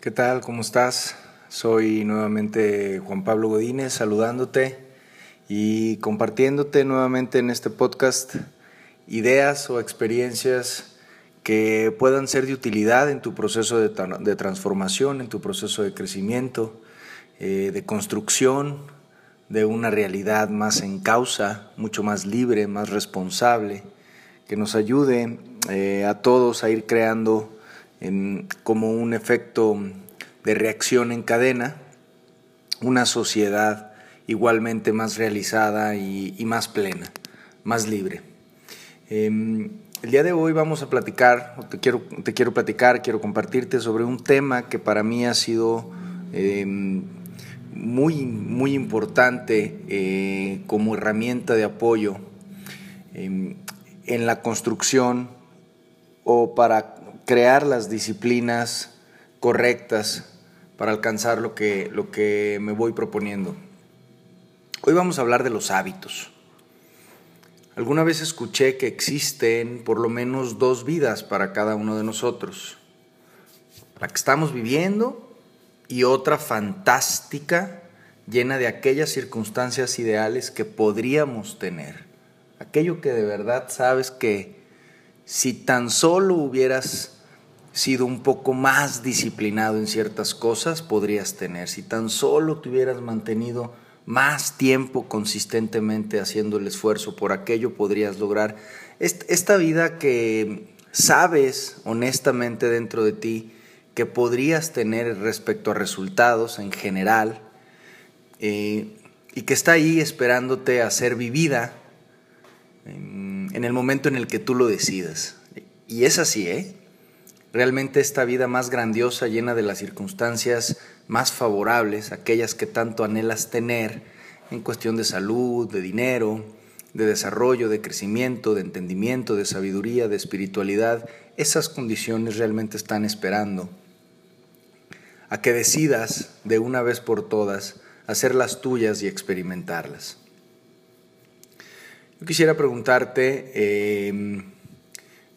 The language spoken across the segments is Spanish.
¿Qué tal? ¿Cómo estás? Soy nuevamente Juan Pablo Godínez saludándote y compartiéndote nuevamente en este podcast ideas o experiencias que puedan ser de utilidad en tu proceso de, transformación, en tu proceso de crecimiento, eh, de construcción de una realidad más en causa, mucho más libre, más responsable, que nos ayude eh, a todos a ir creando como un efecto de reacción en cadena, una sociedad igualmente más realizada y, más plena, más libre. Em, el día de hoy vamos a platicar, te quiero, te quiero platicar, quiero compartirte sobre un tema que para mí ha sido em, muy, muy importante eh, como herramienta de apoyo em, en la construcción o para crear las disciplinas correctas para alcanzar lo que, lo que me voy proponiendo. Hoy vamos a hablar de los hábitos. Alguna vez escuché que existen por lo menos dos vidas para cada uno de nosotros. La que estamos viviendo y otra fantástica, llena de aquellas circunstancias ideales que podríamos tener. Aquello que de verdad sabes que si tan solo hubieras sido un poco más disciplinado en ciertas cosas, podrías tener. Si tan solo te hubieras mantenido más tiempo consistentemente haciendo el esfuerzo por aquello, podrías lograr esta vida que sabes honestamente dentro de ti que podrías tener respecto a resultados en general eh, y que está ahí esperándote a ser vivida en, en el momento en el que tú lo decidas. Y es así, ¿eh? Realmente esta vida más grandiosa, llena de las circunstancias más favorables, aquellas que tanto anhelas tener en cuestión de salud, de dinero, de desarrollo, de crecimiento, de entendimiento, de sabiduría, de espiritualidad, esas condiciones realmente están esperando a que decidas de una vez por todas hacerlas tuyas y experimentarlas. Yo quisiera preguntarte eh,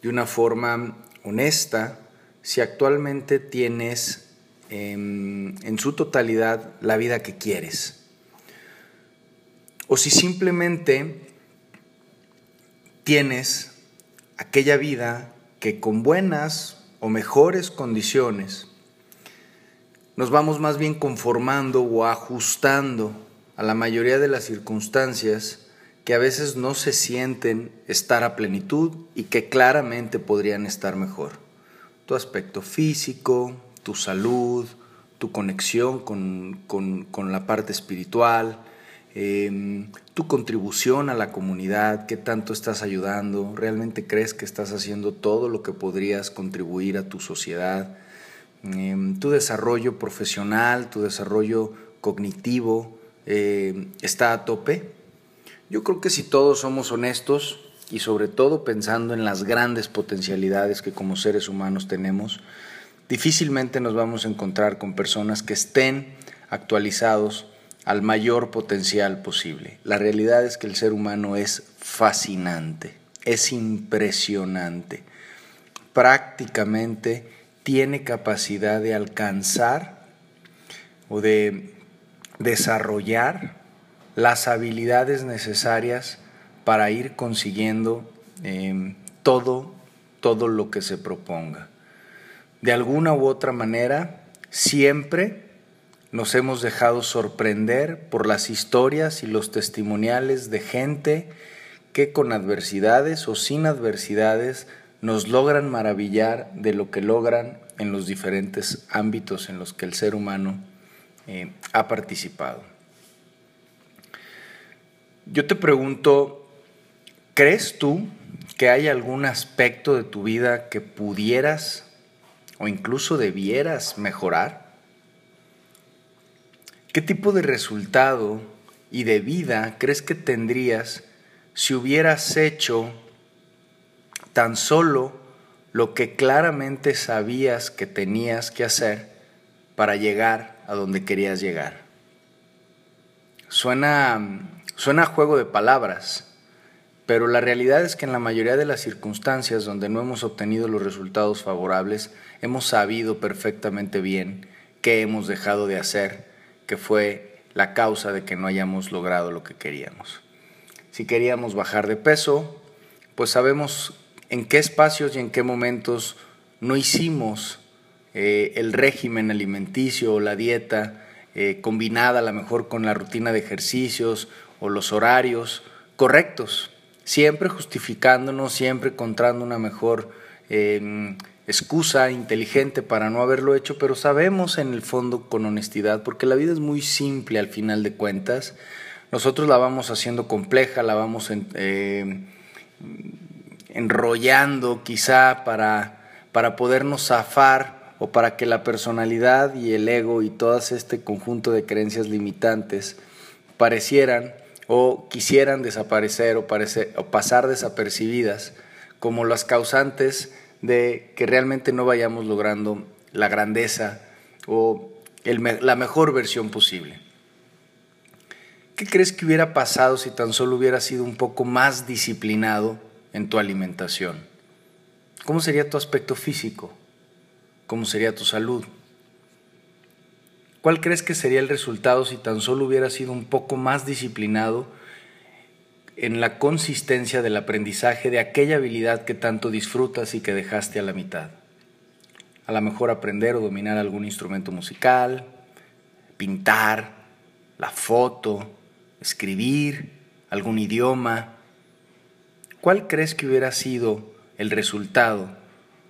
de una forma honesta, si actualmente tienes em, en su totalidad la vida que quieres. O si simplemente tienes aquella vida que con buenas o mejores condiciones nos vamos más bien conformando o ajustando a la mayoría de las circunstancias que a veces no se sienten estar a plenitud y que claramente podrían estar mejor tu aspecto físico, tu salud, tu conexión con, la parte espiritual, em, tu contribución a la comunidad, qué tanto estás ayudando, realmente crees que estás haciendo todo lo que podrías contribuir a tu sociedad, em, tu desarrollo profesional, tu desarrollo cognitivo em, está a tope. Yo creo que si todos somos honestos, y sobre todo pensando en las grandes potencialidades que como seres humanos tenemos, difícilmente nos vamos a encontrar con personas que estén actualizados al mayor potencial posible. La realidad es que el ser humano es fascinante, es impresionante. Prácticamente tiene capacidad de alcanzar o de desarrollar las habilidades necesarias para ir consiguiendo em, todo, todo lo que se proponga. De alguna u otra manera, siempre nos hemos dejado sorprender por las historias y los testimoniales de gente que con adversidades o sin adversidades nos logran maravillar de lo que logran en los diferentes ámbitos en los que el ser humano eh, ha participado. Yo te pregunto, ¿Crees tú que hay algún aspecto de tu vida que pudieras o incluso debieras mejorar? ¿Qué tipo de resultado y de vida crees que tendrías si hubieras hecho tan solo lo que claramente sabías que tenías que hacer para llegar a donde querías llegar? Suena, suena juego de palabras, pero la realidad es que en la mayoría de las circunstancias donde no hemos obtenido los resultados favorables, hemos sabido perfectamente bien qué hemos dejado de hacer, que fue la causa de que no hayamos logrado lo que queríamos. Si queríamos bajar de peso, pues sabemos en qué espacios y en qué momentos no hicimos eh, el régimen alimenticio o la dieta eh, combinada a lo mejor con la rutina de ejercicios o los horarios correctos, siempre justificándonos, siempre encontrando una mejor em, excusa inteligente para no haberlo hecho, pero sabemos en el fondo con honestidad, porque la vida es muy simple al final de cuentas, nosotros la vamos haciendo compleja, la vamos em, enrollando quizá para, para podernos zafar o para que la personalidad y el ego y todo este conjunto de creencias limitantes parecieran o quisieran desaparecer o, pasar desapercibidas como las causantes de que realmente no vayamos logrando la grandeza o la mejor versión posible. ¿Qué crees que hubiera pasado si tan solo hubiera sido un poco más disciplinado en tu alimentación? ¿Cómo sería tu aspecto físico? ¿Cómo sería tu salud? ¿Cuál crees que sería el resultado si tan solo hubiera sido un poco más disciplinado en la consistencia del aprendizaje de aquella habilidad que tanto disfrutas y que dejaste a la mitad? A lo mejor aprender o dominar algún instrumento musical, pintar, la foto, escribir, algún idioma. ¿Cuál crees que hubiera sido el resultado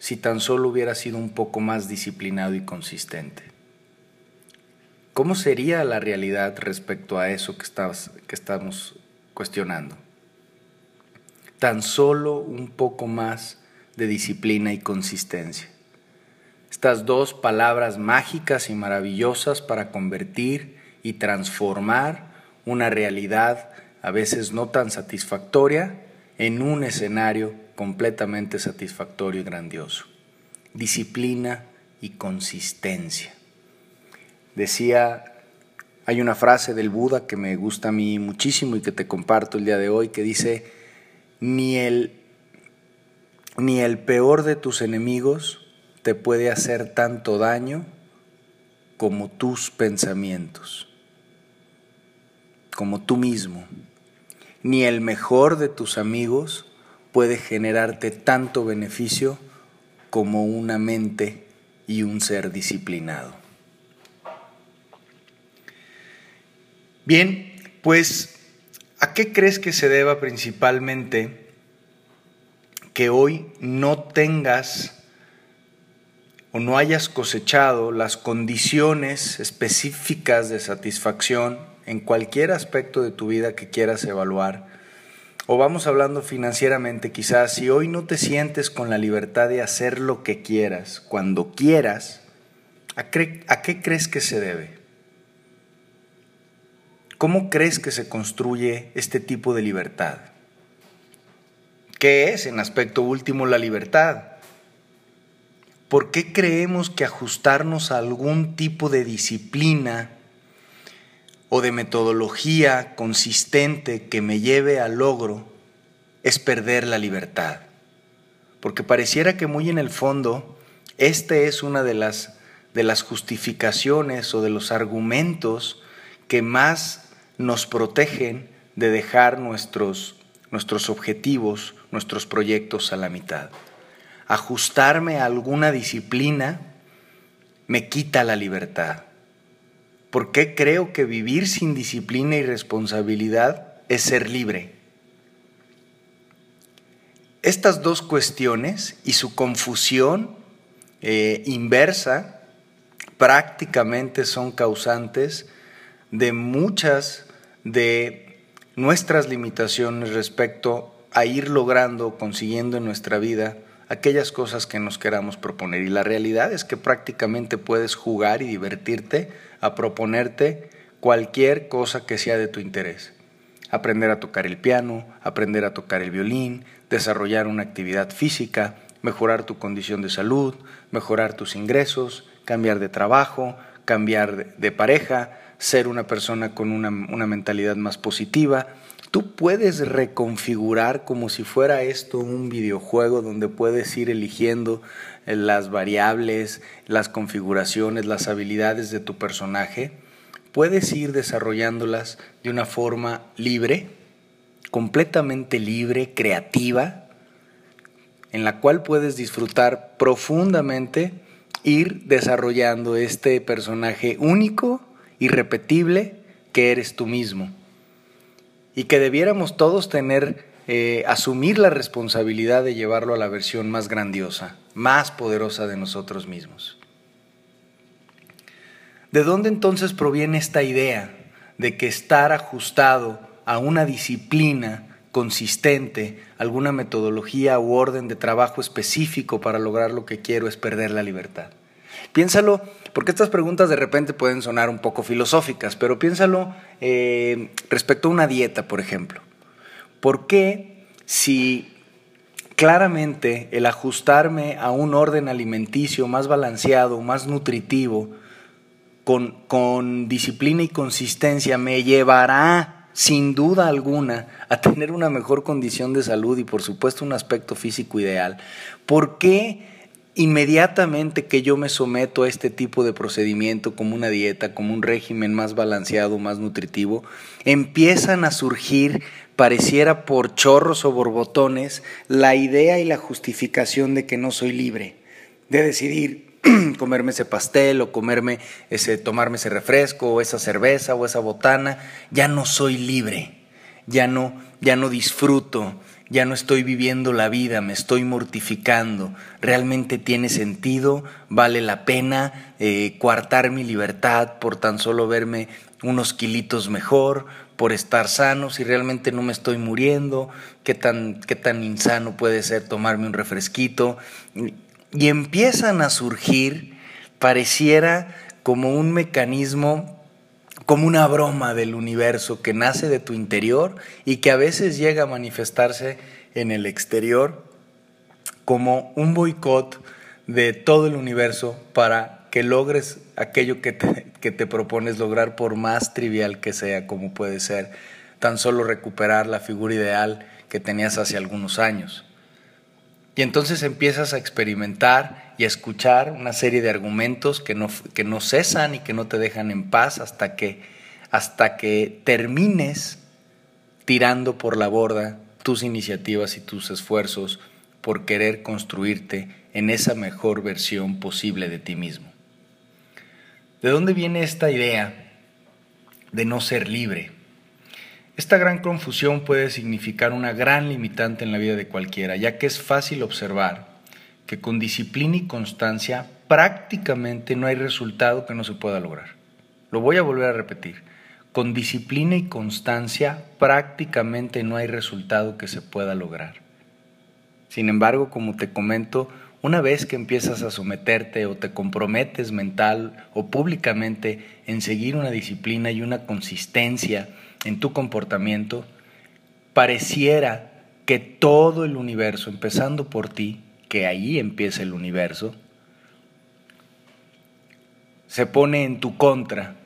si tan solo hubiera sido un poco más disciplinado y consistente? ¿Cómo sería la realidad respecto a eso que, estamos cuestionando? Tan solo un poco más de disciplina y consistencia. Estas dos palabras mágicas y maravillosas para convertir y transformar una realidad a veces no tan satisfactoria en un escenario completamente satisfactorio y grandioso. Disciplina y consistencia. Decía, hay una frase del Buda que me gusta a mí muchísimo y que te comparto el día de hoy, que dice, ni el, ni el peor de tus enemigos te puede hacer tanto daño como tus pensamientos, como tú mismo. Ni el mejor de tus amigos puede generarte tanto beneficio como una mente y un ser disciplinado. Bien, pues, ¿a qué crees que se deba principalmente que hoy no tengas o no hayas cosechado las condiciones específicas de satisfacción en cualquier aspecto de tu vida que quieras evaluar? O vamos hablando financieramente, quizás si hoy no te sientes con la libertad de hacer lo que quieras, cuando quieras, ¿a, qué crees que se debe? ¿Cómo crees que se construye este tipo de libertad? ¿Qué es en aspecto último la libertad? ¿Por qué creemos que ajustarnos a algún tipo de disciplina o de metodología consistente que me lleve al logro es perder la libertad? Porque pareciera que muy en el fondo este es una de las, de las justificaciones o de los argumentos que más nos protegen de dejar nuestros, nuestros objetivos, nuestros proyectos a la mitad. Ajustarme a alguna disciplina me quita la libertad. ¿Por qué creo que vivir sin disciplina y responsabilidad es ser libre? Estas dos cuestiones y su confusión eh, inversa prácticamente son causantes de muchas de nuestras limitaciones respecto a ir logrando, consiguiendo en nuestra vida aquellas cosas que nos queramos proponer. Y la realidad es que prácticamente puedes jugar y divertirte a proponerte cualquier cosa que sea de tu interés. Aprender a tocar el piano, aprender a tocar el violín, desarrollar una actividad física, mejorar tu condición de salud, mejorar tus ingresos, cambiar de trabajo, cambiar de pareja, ser una persona con una, mentalidad más positiva. Tú puedes reconfigurar como si fuera esto un videojuego donde puedes ir eligiendo las variables, las configuraciones, las habilidades de tu personaje, puedes ir desarrollándolas de una forma libre, completamente libre, creativa, en la cual puedes disfrutar profundamente ir desarrollando este personaje único, irrepetible, que eres tú mismo. Y que debiéramos todos tener, eh, asumir la responsabilidad de llevarlo a la versión más grandiosa, más poderosa de nosotros mismos. ¿De dónde entonces proviene esta idea de que estar ajustado a una disciplina consistente, alguna metodología u orden de trabajo específico para lograr lo que quiero es perder la libertad? Piénsalo, porque estas preguntas de repente pueden sonar un poco filosóficas, pero piénsalo eh, respecto a una dieta, por ejemplo. ¿Por qué si claramente el ajustarme a un orden alimenticio más balanceado, más nutritivo, con, disciplina y consistencia me llevará sin duda alguna a tener una mejor condición de salud y por supuesto un aspecto físico ideal. ¿Por qué inmediatamente que yo me someto a este tipo de procedimiento como una dieta, como un régimen más balanceado, más nutritivo, empiezan a surgir, pareciera por chorros o borbotones, la idea y la justificación de que no soy libre, de decidir comerme ese pastel o comerme ese, tomarme ese refresco o esa cerveza o esa botana, ya no soy libre, ya no, ya no disfruto, ya no estoy viviendo la vida, me estoy mortificando, realmente tiene sentido, vale la pena eh, coartar mi libertad por tan solo verme unos kilitos mejor, por estar sano, si realmente no me estoy muriendo, qué tan, qué tan insano puede ser tomarme un refresquito y empiezan a surgir, pareciera como un mecanismo, como una broma del universo que nace de tu interior y que a veces llega a manifestarse en el exterior como un boicot de todo el universo para que logres aquello que te, que te propones lograr por más trivial que sea, como puede ser tan solo recuperar la figura ideal que tenías hace algunos años. Y entonces empiezas a experimentar y a escuchar una serie de argumentos que no, que no cesan y que no te dejan en paz hasta que, hasta que termines tirando por la borda tus iniciativas y tus esfuerzos por querer construirte en esa mejor versión posible de ti mismo. ¿De dónde viene esta idea de no ser libre? Esta gran confusión puede significar una gran limitante en la vida de cualquiera, ya que es fácil observar que con disciplina y constancia prácticamente no hay resultado que no se pueda lograr. Lo voy a volver a repetir. Con disciplina y constancia prácticamente no hay resultado que se pueda lograr. Sin embargo, como te comento, una vez que empiezas a someterte o te comprometes mental o públicamente en seguir una disciplina y una consistencia, en tu comportamiento, pareciera que todo el universo, empezando por ti, que ahí empieza el universo, se pone en tu contra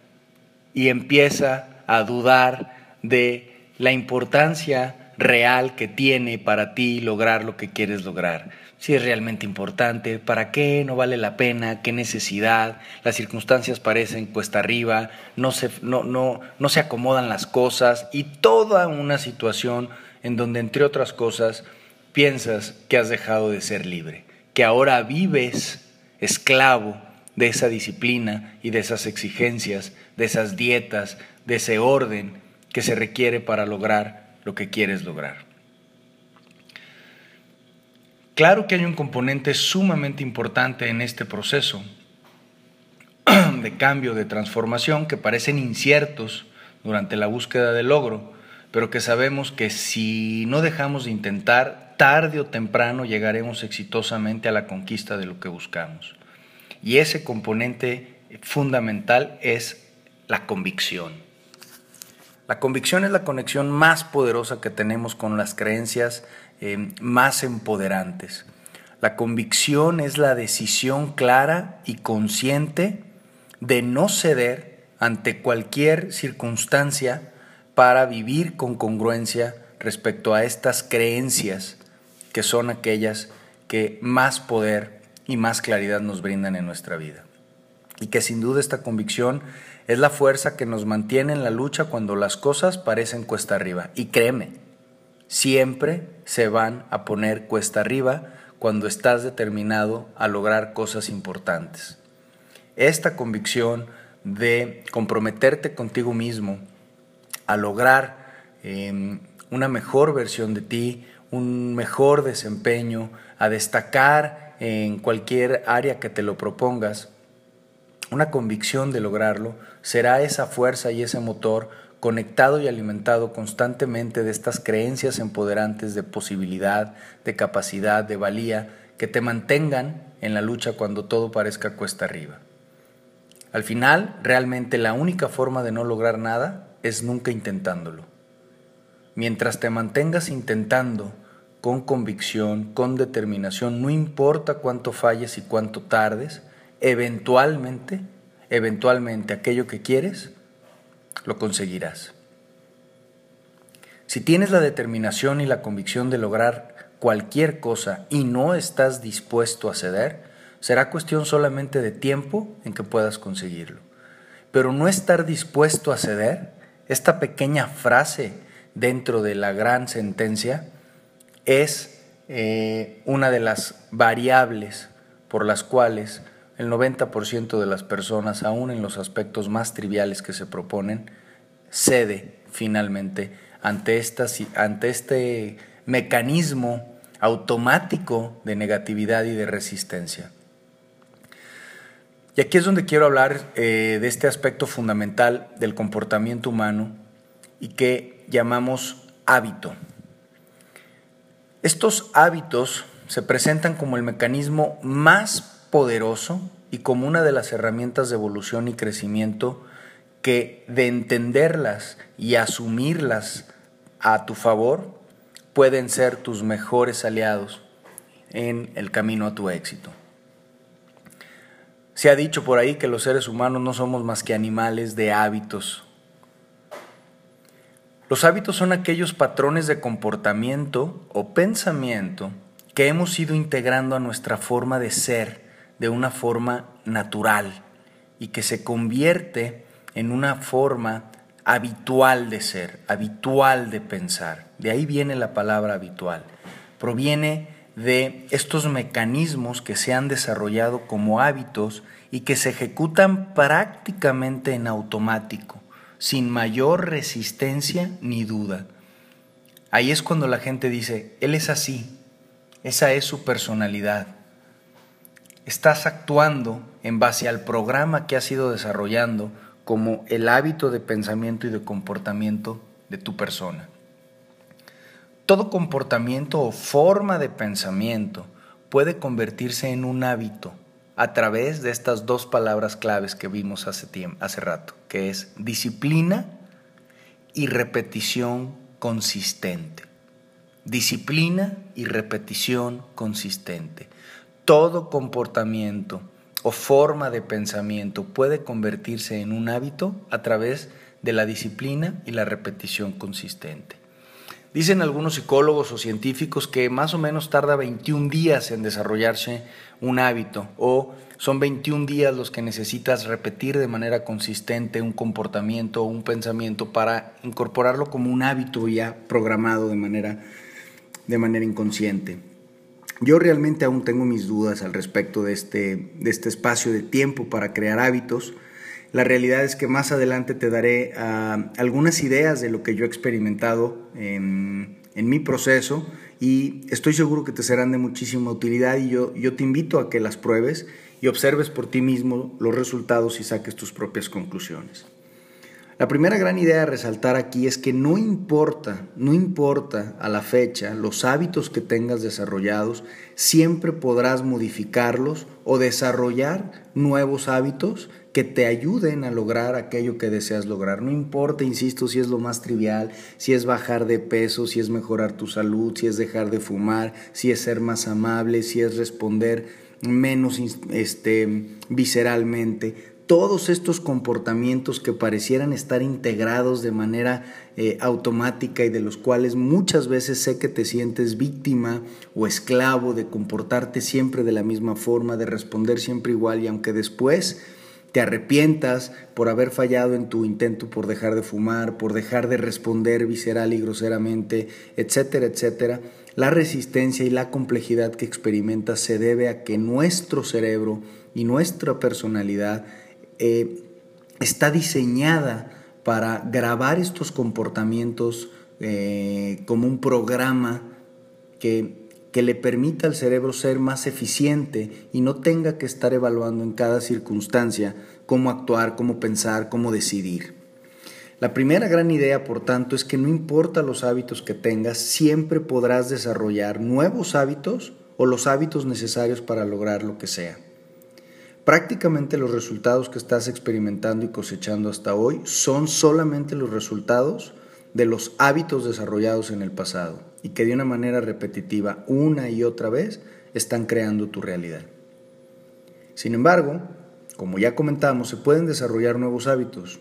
y empieza a dudar de la importancia real que tiene para ti lograr lo que quieres lograr si es realmente importante, para qué, no vale la pena, qué necesidad, las circunstancias parecen cuesta arriba, no se, no, no, no se acomodan las cosas y toda una situación en donde, entre otras cosas, piensas que has dejado de ser libre, que ahora vives esclavo de esa disciplina y de esas exigencias, de esas dietas, de ese orden que se requiere para lograr lo que quieres lograr. Claro que hay un componente sumamente importante en este proceso de cambio, de transformación, que parecen inciertos durante la búsqueda del logro, pero que sabemos que si no dejamos de intentar, tarde o temprano llegaremos exitosamente a la conquista de lo que buscamos. Y ese componente fundamental es la convicción. La convicción es la conexión más poderosa que tenemos con las creencias eh, más empoderantes. La convicción es la decisión clara y consciente de no ceder ante cualquier circunstancia para vivir con congruencia respecto a estas creencias que son aquellas que más poder y más claridad nos brindan en nuestra vida. Y que sin duda esta convicción es la fuerza que nos mantiene en la lucha cuando las cosas parecen cuesta arriba. Y créeme, siempre se van a poner cuesta arriba cuando estás determinado a lograr cosas importantes. Esta convicción de comprometerte contigo mismo a lograr em, una mejor versión de ti, un mejor desempeño, a destacar en cualquier área que te lo propongas, una convicción de lograrlo, será esa fuerza y ese motor conectado y alimentado constantemente de estas creencias empoderantes de posibilidad, de capacidad, de valía, que te mantengan en la lucha cuando todo parezca cuesta arriba. Al final, realmente la única forma de no lograr nada es nunca intentándolo. Mientras te mantengas intentando con convicción, con determinación, no importa cuánto falles y cuánto tardes, eventualmente, eventualmente aquello que quieres lo conseguirás. Si tienes la determinación y la convicción de lograr cualquier cosa y no estás dispuesto a ceder, será cuestión solamente de tiempo en que puedas conseguirlo. Pero no estar dispuesto a ceder, esta pequeña frase dentro de la gran sentencia, es eh, una de las variables por las cuales el 90% de las personas, aún en los aspectos más triviales que se proponen, cede finalmente ante, ante este mecanismo automático de negatividad y de resistencia. Y aquí es donde quiero hablar eh, de este aspecto fundamental del comportamiento humano y que llamamos hábito. Estos hábitos se presentan como el mecanismo más poderoso y como una de las herramientas de evolución y crecimiento que de entenderlas y asumirlas a tu favor pueden ser tus mejores aliados en el camino a tu éxito. Se ha dicho por ahí que los seres humanos no somos más que animales de hábitos. Los hábitos son aquellos patrones de comportamiento o pensamiento que hemos ido integrando a nuestra forma de ser de una forma natural y que se convierte en una forma habitual de ser, habitual de pensar. De ahí viene la palabra habitual. Proviene de estos mecanismos que se han desarrollado como hábitos y que se ejecutan prácticamente en automático, sin mayor resistencia ni duda. Ahí es cuando la gente dice, él es así, esa es su personalidad estás actuando en base al programa que has ido desarrollando como el hábito de pensamiento y de comportamiento de tu persona. Todo comportamiento o forma de pensamiento puede convertirse en un hábito a través de estas dos palabras claves que vimos hace, tiempo, hace rato, que es disciplina y repetición consistente. Disciplina y repetición consistente todo comportamiento o forma de pensamiento puede convertirse en un hábito a través de la disciplina y la repetición consistente. Dicen algunos psicólogos o científicos que más o menos tarda 21 días en desarrollarse un hábito o son 21 días los que necesitas repetir de manera consistente un comportamiento o un pensamiento para incorporarlo como un hábito ya programado de manera, de manera inconsciente. Yo realmente aún tengo mis dudas al respecto de este, de este espacio de tiempo para crear hábitos. La realidad es que más adelante te daré ah, algunas ideas de lo que yo he experimentado en, en, mi proceso y estoy seguro que te serán de muchísima utilidad y yo, yo te invito a que las pruebes y observes por ti mismo los resultados y saques tus propias conclusiones. La primera gran idea a resaltar aquí es que no importa, no importa a la fecha los hábitos que tengas desarrollados, siempre podrás modificarlos o desarrollar nuevos hábitos que te ayuden a lograr aquello que deseas lograr. No importa, insisto, si es lo más trivial, si es bajar de peso, si es mejorar tu salud, si es dejar de fumar, si es ser más amable, si es responder menos este, visceralmente todos estos comportamientos que parecieran estar integrados de manera eh, automática y de los cuales muchas veces sé que te sientes víctima o esclavo de comportarte siempre de la misma forma, de responder siempre igual y aunque después te arrepientas por haber fallado en tu intento por dejar de fumar, por dejar de responder visceral y groseramente, etcétera, etcétera, la resistencia y la complejidad que experimentas se debe a que nuestro cerebro y nuestra personalidad eh, está diseñada para grabar estos comportamientos eh, como un programa que, que le permita al cerebro ser más eficiente y no tenga que estar evaluando en cada circunstancia cómo actuar, cómo pensar, cómo decidir. La primera gran idea, por tanto, es que no importa los hábitos que tengas, siempre podrás desarrollar nuevos hábitos o los hábitos necesarios para lograr lo que sea. Prácticamente los resultados que estás experimentando y cosechando hasta hoy son solamente los resultados de los hábitos desarrollados en el pasado y que de una manera repetitiva una y otra vez están creando tu realidad. Sin embargo, como ya comentamos, se pueden desarrollar nuevos hábitos.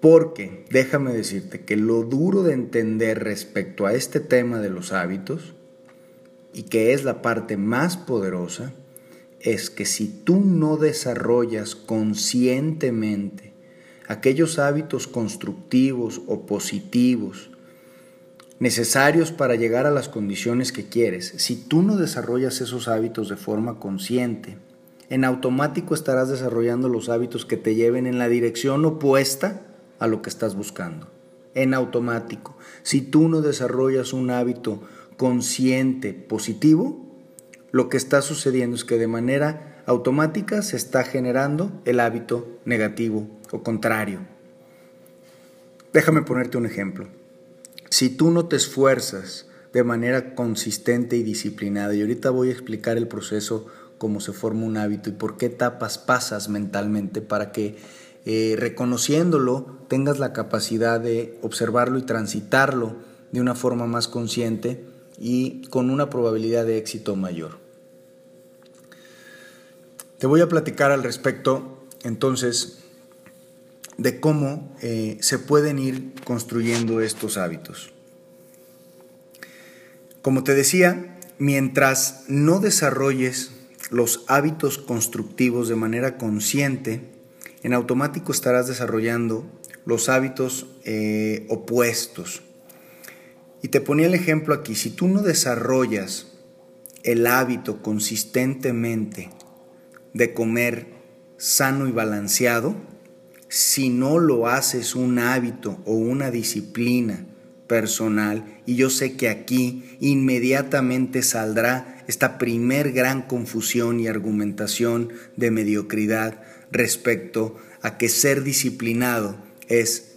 Porque déjame decirte que lo duro de entender respecto a este tema de los hábitos, y que es la parte más poderosa, es que si tú no desarrollas conscientemente aquellos hábitos constructivos o positivos necesarios para llegar a las condiciones que quieres, si tú no desarrollas esos hábitos de forma consciente, en automático estarás desarrollando los hábitos que te lleven en la dirección opuesta a lo que estás buscando. En automático. Si tú no desarrollas un hábito consciente positivo, lo que está sucediendo es que de manera automática se está generando el hábito negativo o contrario. Déjame ponerte un ejemplo. Si tú no te esfuerzas de manera consistente y disciplinada, y ahorita voy a explicar el proceso, cómo se forma un hábito y por qué etapas pasas mentalmente para que eh, reconociéndolo tengas la capacidad de observarlo y transitarlo de una forma más consciente y con una probabilidad de éxito mayor. Te voy a platicar al respecto entonces de cómo eh, se pueden ir construyendo estos hábitos. Como te decía, mientras no desarrolles los hábitos constructivos de manera consciente, en automático estarás desarrollando los hábitos eh, opuestos. Y te ponía el ejemplo aquí, si tú no desarrollas el hábito consistentemente de comer sano y balanceado, si no lo haces un hábito o una disciplina personal, y yo sé que aquí inmediatamente saldrá esta primer gran confusión y argumentación de mediocridad respecto a que ser disciplinado es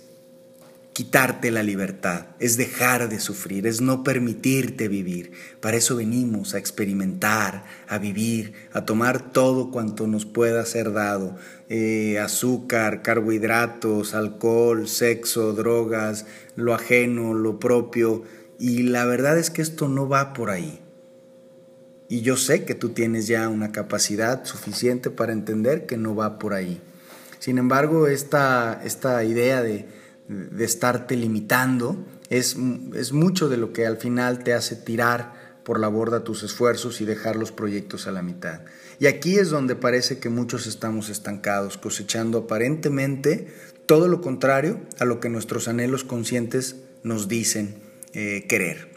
quitarte la libertad, es dejar de sufrir, es no permitirte vivir. Para eso venimos a experimentar, a vivir, a tomar todo cuanto nos pueda ser dado. Eh, azúcar, carbohidratos, alcohol, sexo, drogas, lo ajeno, lo propio. Y la verdad es que esto no va por ahí. Y yo sé que tú tienes ya una capacidad suficiente para entender que no va por ahí. Sin embargo, esta, esta idea de de estarte limitando, es, es mucho de lo que al final te hace tirar por la borda tus esfuerzos y dejar los proyectos a la mitad. Y aquí es donde parece que muchos estamos estancados, cosechando aparentemente todo lo contrario a lo que nuestros anhelos conscientes nos dicen eh, querer.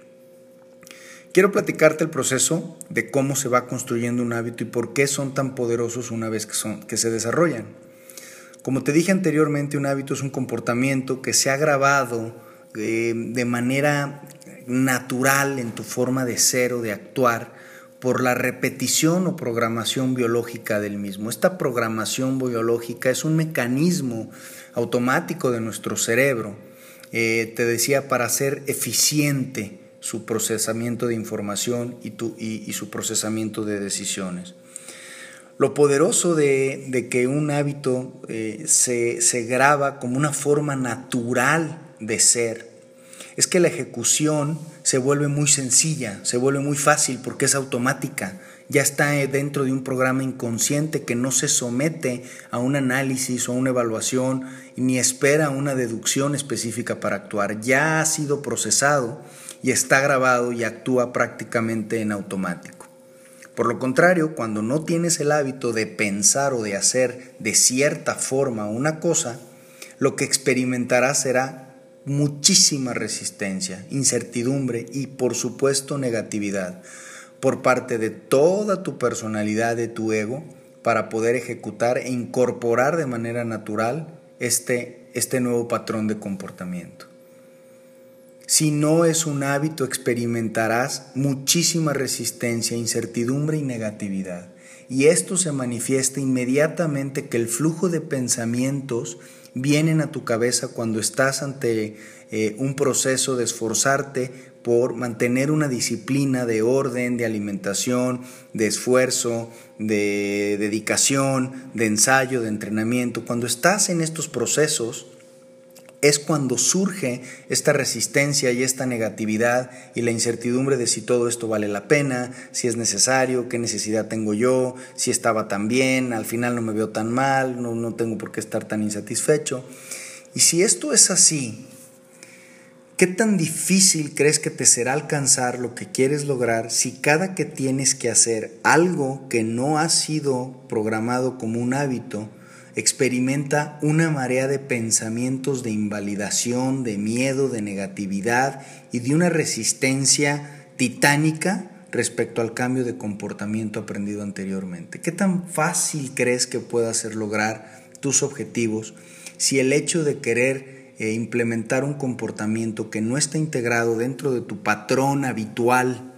Quiero platicarte el proceso de cómo se va construyendo un hábito y por qué son tan poderosos una vez que, son, que se desarrollan. Como te dije anteriormente, un hábito es un comportamiento que se ha grabado eh, de manera natural en tu forma de ser o de actuar por la repetición o programación biológica del mismo. Esta programación biológica es un mecanismo automático de nuestro cerebro, eh, te decía, para hacer eficiente su procesamiento de información y su procesamiento de decisiones. Lo poderoso de, que un hábito eh, se, se graba como una forma natural de ser es que la ejecución se vuelve muy sencilla, se vuelve muy fácil porque es automática ya está dentro de un programa inconsciente que no se somete a un análisis o una evaluación ni espera una deducción específica para actuar. Ya ha sido procesado y está grabado y actúa prácticamente en automático. Por lo contrario, cuando no tienes el hábito de pensar o de hacer de cierta forma una cosa, lo que experimentarás será muchísima resistencia, incertidumbre y por supuesto negatividad por parte de toda tu personalidad, de tu ego, para poder ejecutar e incorporar de manera natural este, este nuevo patrón de comportamiento. Si no es un hábito, experimentarás muchísima resistencia, incertidumbre y negatividad. Y esto se manifiesta inmediatamente que el flujo de pensamientos vienen a tu cabeza cuando estás ante eh, un proceso de esforzarte por mantener una disciplina de orden, de alimentación, de esfuerzo, de dedicación, de ensayo, de entrenamiento. Cuando estás en estos procesos, es cuando surge esta resistencia y esta negatividad y la incertidumbre de si todo esto vale la pena, si es necesario, qué necesidad tengo yo, si estaba tan bien, al final no me veo tan mal, no, no tengo por qué estar tan insatisfecho. Y si esto es así, ¿Qué tan difícil crees que te será alcanzar lo que quieres lograr si cada que tienes que hacer algo que no ha sido programado como un hábito, experimenta una marea de pensamientos de invalidación, de miedo, de negatividad y de una resistencia titánica respecto al cambio de comportamiento aprendido anteriormente? ¿Qué tan fácil crees que pueda ser lograr tus objetivos si el hecho de querer e implementar un comportamiento que no está integrado dentro de tu patrón habitual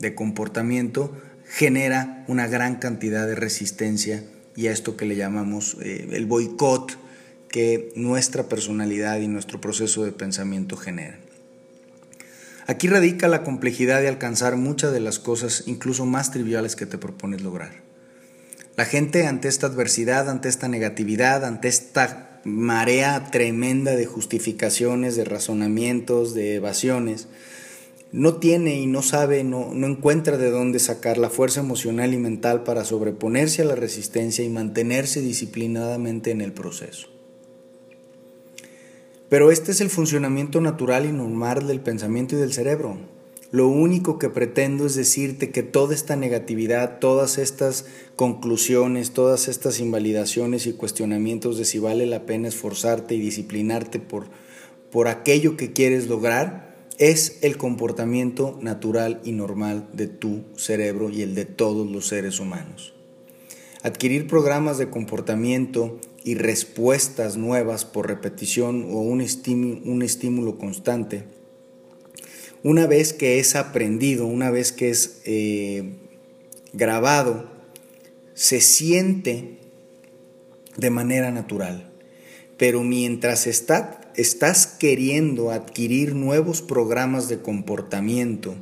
de comportamiento genera una gran cantidad de resistencia y a esto que le llamamos eh, el boicot que nuestra personalidad y nuestro proceso de pensamiento generan. Aquí radica la complejidad de alcanzar muchas de las cosas incluso más triviales que te propones lograr. La gente ante esta adversidad, ante esta negatividad, ante esta marea tremenda de justificaciones, de razonamientos, de evasiones. No tiene y no sabe, no, no encuentra de dónde sacar la fuerza emocional y mental para sobreponerse a la resistencia y mantenerse disciplinadamente en el proceso. Pero este es el funcionamiento natural y normal del pensamiento y del cerebro. Lo único que pretendo es decirte que toda esta negatividad, todas estas conclusiones, todas estas invalidaciones y cuestionamientos de si vale la pena esforzarte y disciplinarte por, por aquello que quieres lograr, es el comportamiento natural y normal de tu cerebro y el de todos los seres humanos. Adquirir programas de comportamiento y respuestas nuevas por repetición o un estímulo constante una vez que es aprendido, una vez que es eh, grabado, se siente de manera natural. Pero mientras estás queriendo adquirir nuevos programas de comportamiento,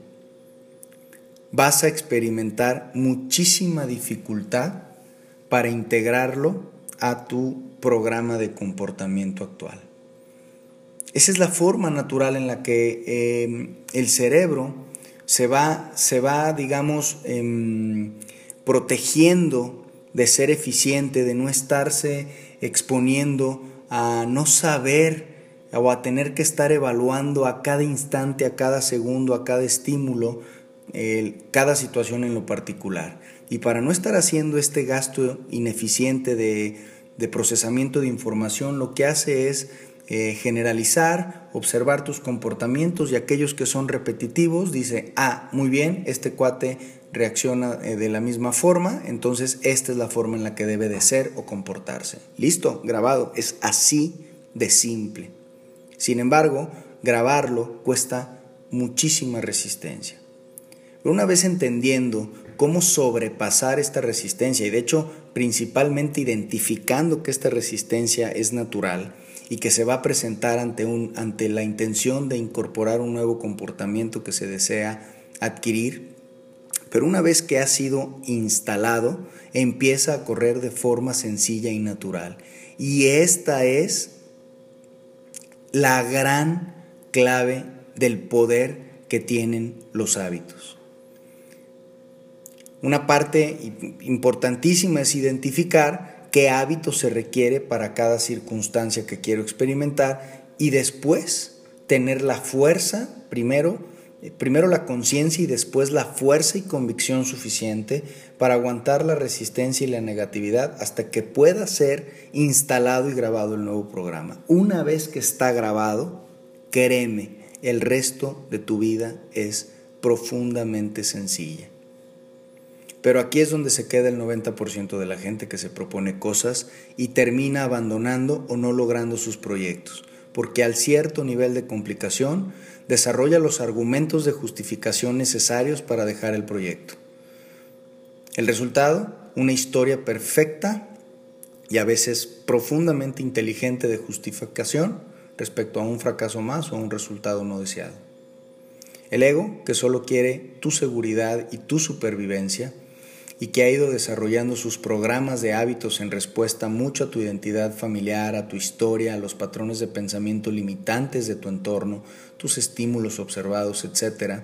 vas a experimentar muchísima dificultad para integrarlo a tu programa de comportamiento actual. Esa es la forma natural en la que em, el cerebro se va, se va digamos, em, protegiendo de ser eficiente, de no estarse exponiendo a no saber o a tener que estar evaluando a cada instante, a cada segundo, a cada estímulo, cada situación en lo particular. Y para no estar haciendo este gasto ineficiente de, procesamiento de información, lo que hace es eh, generalizar, observar tus comportamientos y aquellos que son repetitivos, dice, ah, muy bien, este cuate reacciona eh, de la misma forma, entonces esta es la forma en la que debe de ser o comportarse. Listo, grabado, es así de simple. Sin embargo, grabarlo cuesta muchísima resistencia. Pero una vez entendiendo cómo sobrepasar esta resistencia y de hecho principalmente identificando que esta resistencia es natural, y que se va a presentar ante, un, ante la intención de incorporar un nuevo comportamiento que se desea adquirir, pero una vez que ha sido instalado, empieza a correr de forma sencilla y natural. Y esta es la gran clave del poder que tienen los hábitos. Una parte importantísima es identificar qué hábito se requiere para cada circunstancia que quiero experimentar y después tener la fuerza, primero, primero la conciencia y después la fuerza y convicción suficiente para aguantar la resistencia y la negatividad hasta que pueda ser instalado y grabado el nuevo programa. Una vez que está grabado, créeme, el resto de tu vida es profundamente sencilla. Pero aquí es donde se queda el 90% de la gente que se propone cosas y termina abandonando o no logrando sus proyectos, porque al cierto nivel de complicación desarrolla los argumentos de justificación necesarios para dejar el proyecto. El resultado, una historia perfecta y a veces profundamente inteligente de justificación respecto a un fracaso más o a un resultado no deseado. El ego, que solo quiere tu seguridad y tu supervivencia, y que ha ido desarrollando sus programas de hábitos en respuesta mucho a tu identidad familiar, a tu historia, a los patrones de pensamiento limitantes de tu entorno, tus estímulos observados, etc.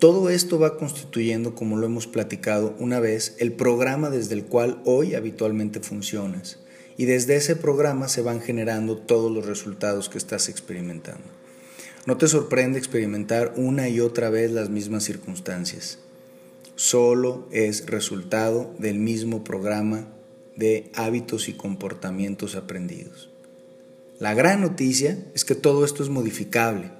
Todo esto va constituyendo, como lo hemos platicado una vez, el programa desde el cual hoy habitualmente funcionas. Y desde ese programa se van generando todos los resultados que estás experimentando. No te sorprende experimentar una y otra vez las mismas circunstancias solo es resultado del mismo programa de hábitos y comportamientos aprendidos. La gran noticia es que todo esto es modificable.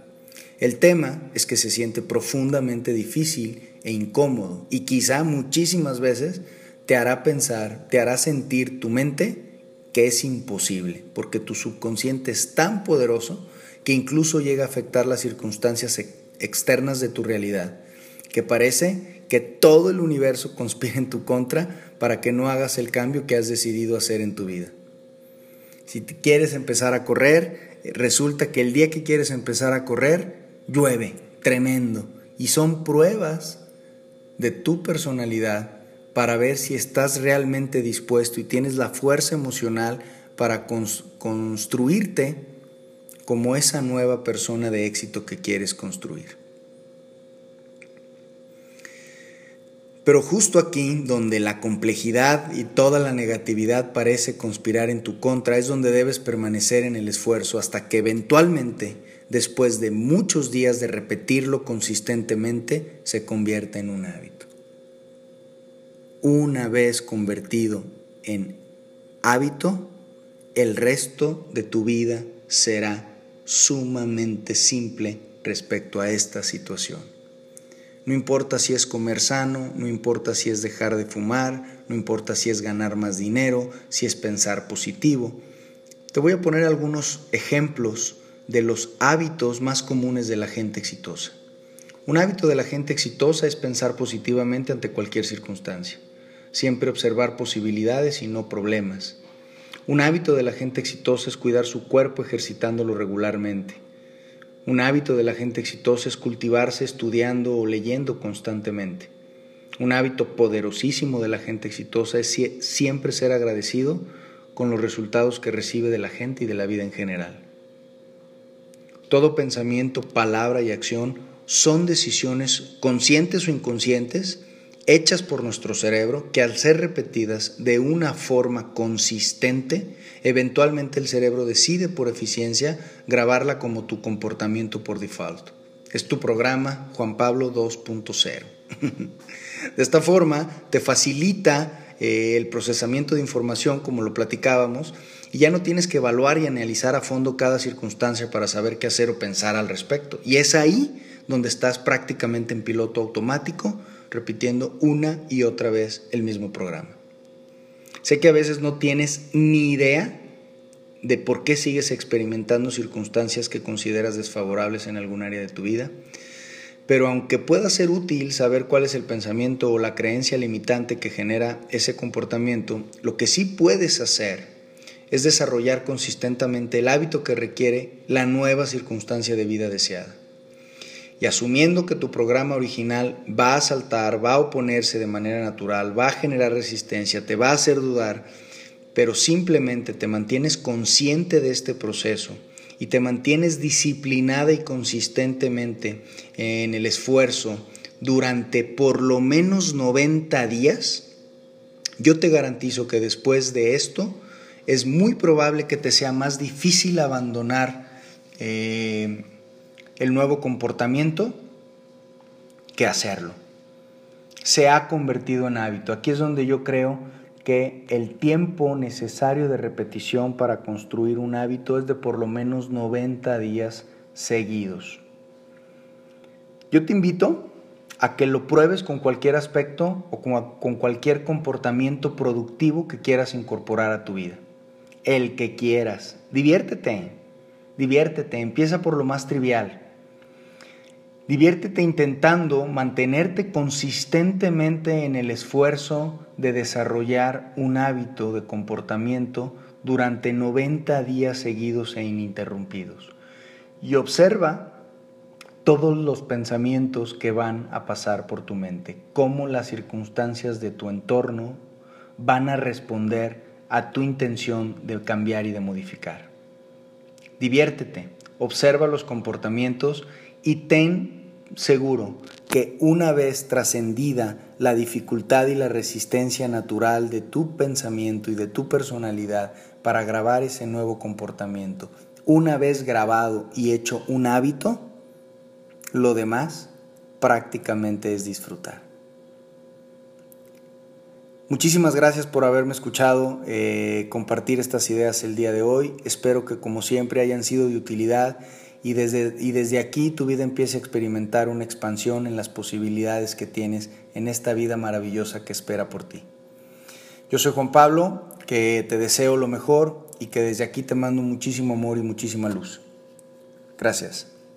El tema es que se siente profundamente difícil e incómodo y quizá muchísimas veces te hará pensar, te hará sentir tu mente que es imposible, porque tu subconsciente es tan poderoso que incluso llega a afectar las circunstancias externas de tu realidad, que parece que todo el universo conspire en tu contra para que no hagas el cambio que has decidido hacer en tu vida. Si quieres empezar a correr, resulta que el día que quieres empezar a correr, llueve, tremendo. Y son pruebas de tu personalidad para ver si estás realmente dispuesto y tienes la fuerza emocional para construirte como esa nueva persona de éxito que quieres construir. Pero justo aquí, donde la complejidad y toda la negatividad parece conspirar en tu contra, es donde debes permanecer en el esfuerzo hasta que eventualmente, después de muchos días de repetirlo consistentemente, se convierta en un hábito. Una vez convertido en hábito, el resto de tu vida será sumamente simple respecto a esta situación. No importa si es comer sano, no importa si es dejar de fumar, no importa si es ganar más dinero, si es pensar positivo. Te voy a poner algunos ejemplos de los hábitos más comunes de la gente exitosa. Un hábito de la gente exitosa es pensar positivamente ante cualquier circunstancia, siempre observar posibilidades y no problemas. Un hábito de la gente exitosa es cuidar su cuerpo ejercitándolo regularmente. Un hábito de la gente exitosa es cultivarse estudiando o leyendo constantemente. Un hábito poderosísimo de la gente exitosa es siempre ser agradecido con los resultados que recibe de la gente y de la vida en general. Todo pensamiento, palabra y acción son decisiones conscientes o inconscientes hechas por nuestro cerebro que al ser repetidas de una forma consistente, eventualmente el cerebro decide por eficiencia grabarla como tu comportamiento por default. Es tu programa Juan Pablo 2.0. de esta forma te facilita eh, el procesamiento de información como lo platicábamos y ya no tienes que evaluar y analizar a fondo cada circunstancia para saber qué hacer o pensar al respecto. Y es ahí donde estás prácticamente en piloto automático repitiendo una y otra vez el mismo programa. Sé que a veces no tienes ni idea de por qué sigues experimentando circunstancias que consideras desfavorables en algún área de tu vida, pero aunque pueda ser útil saber cuál es el pensamiento o la creencia limitante que genera ese comportamiento, lo que sí puedes hacer es desarrollar consistentemente el hábito que requiere la nueva circunstancia de vida deseada y asumiendo que tu programa original va a saltar, va a oponerse de manera natural, va a generar resistencia, te va a hacer dudar, pero simplemente te mantienes consciente de este proceso y te mantienes disciplinada y consistentemente en el esfuerzo durante por lo menos 90 días, yo te garantizo que después de esto es muy probable que te sea más difícil abandonar eh, el nuevo comportamiento que hacerlo. Se ha convertido en hábito. Aquí es donde yo creo que el tiempo necesario de repetición para construir un hábito es de por lo menos 90 días seguidos. Yo te invito a que lo pruebes con cualquier aspecto o con, cualquier comportamiento productivo que quieras incorporar a tu vida. El que quieras. Diviértete, diviértete, empieza por lo más trivial. Diviértete intentando mantenerte consistentemente en el esfuerzo de desarrollar un hábito de comportamiento durante 90 días seguidos e ininterrumpidos. Y observa todos los pensamientos que van a pasar por tu mente, cómo las circunstancias de tu entorno van a responder a tu intención de cambiar y de modificar. Diviértete, observa los comportamientos y ten seguro que una vez trascendida la dificultad y la resistencia natural de tu pensamiento y de tu personalidad para grabar ese nuevo comportamiento, una vez grabado y hecho un hábito, lo demás prácticamente es disfrutar. Muchísimas gracias por haberme escuchado, eh, compartir estas ideas el día de hoy. Espero que como siempre hayan sido de utilidad y desde, y desde aquí tu vida empiece a experimentar una expansión en las posibilidades que tienes en esta vida maravillosa que espera por ti. Yo soy Juan Pablo, que te deseo lo mejor y que desde aquí te mando muchísimo amor y muchísima luz. Gracias.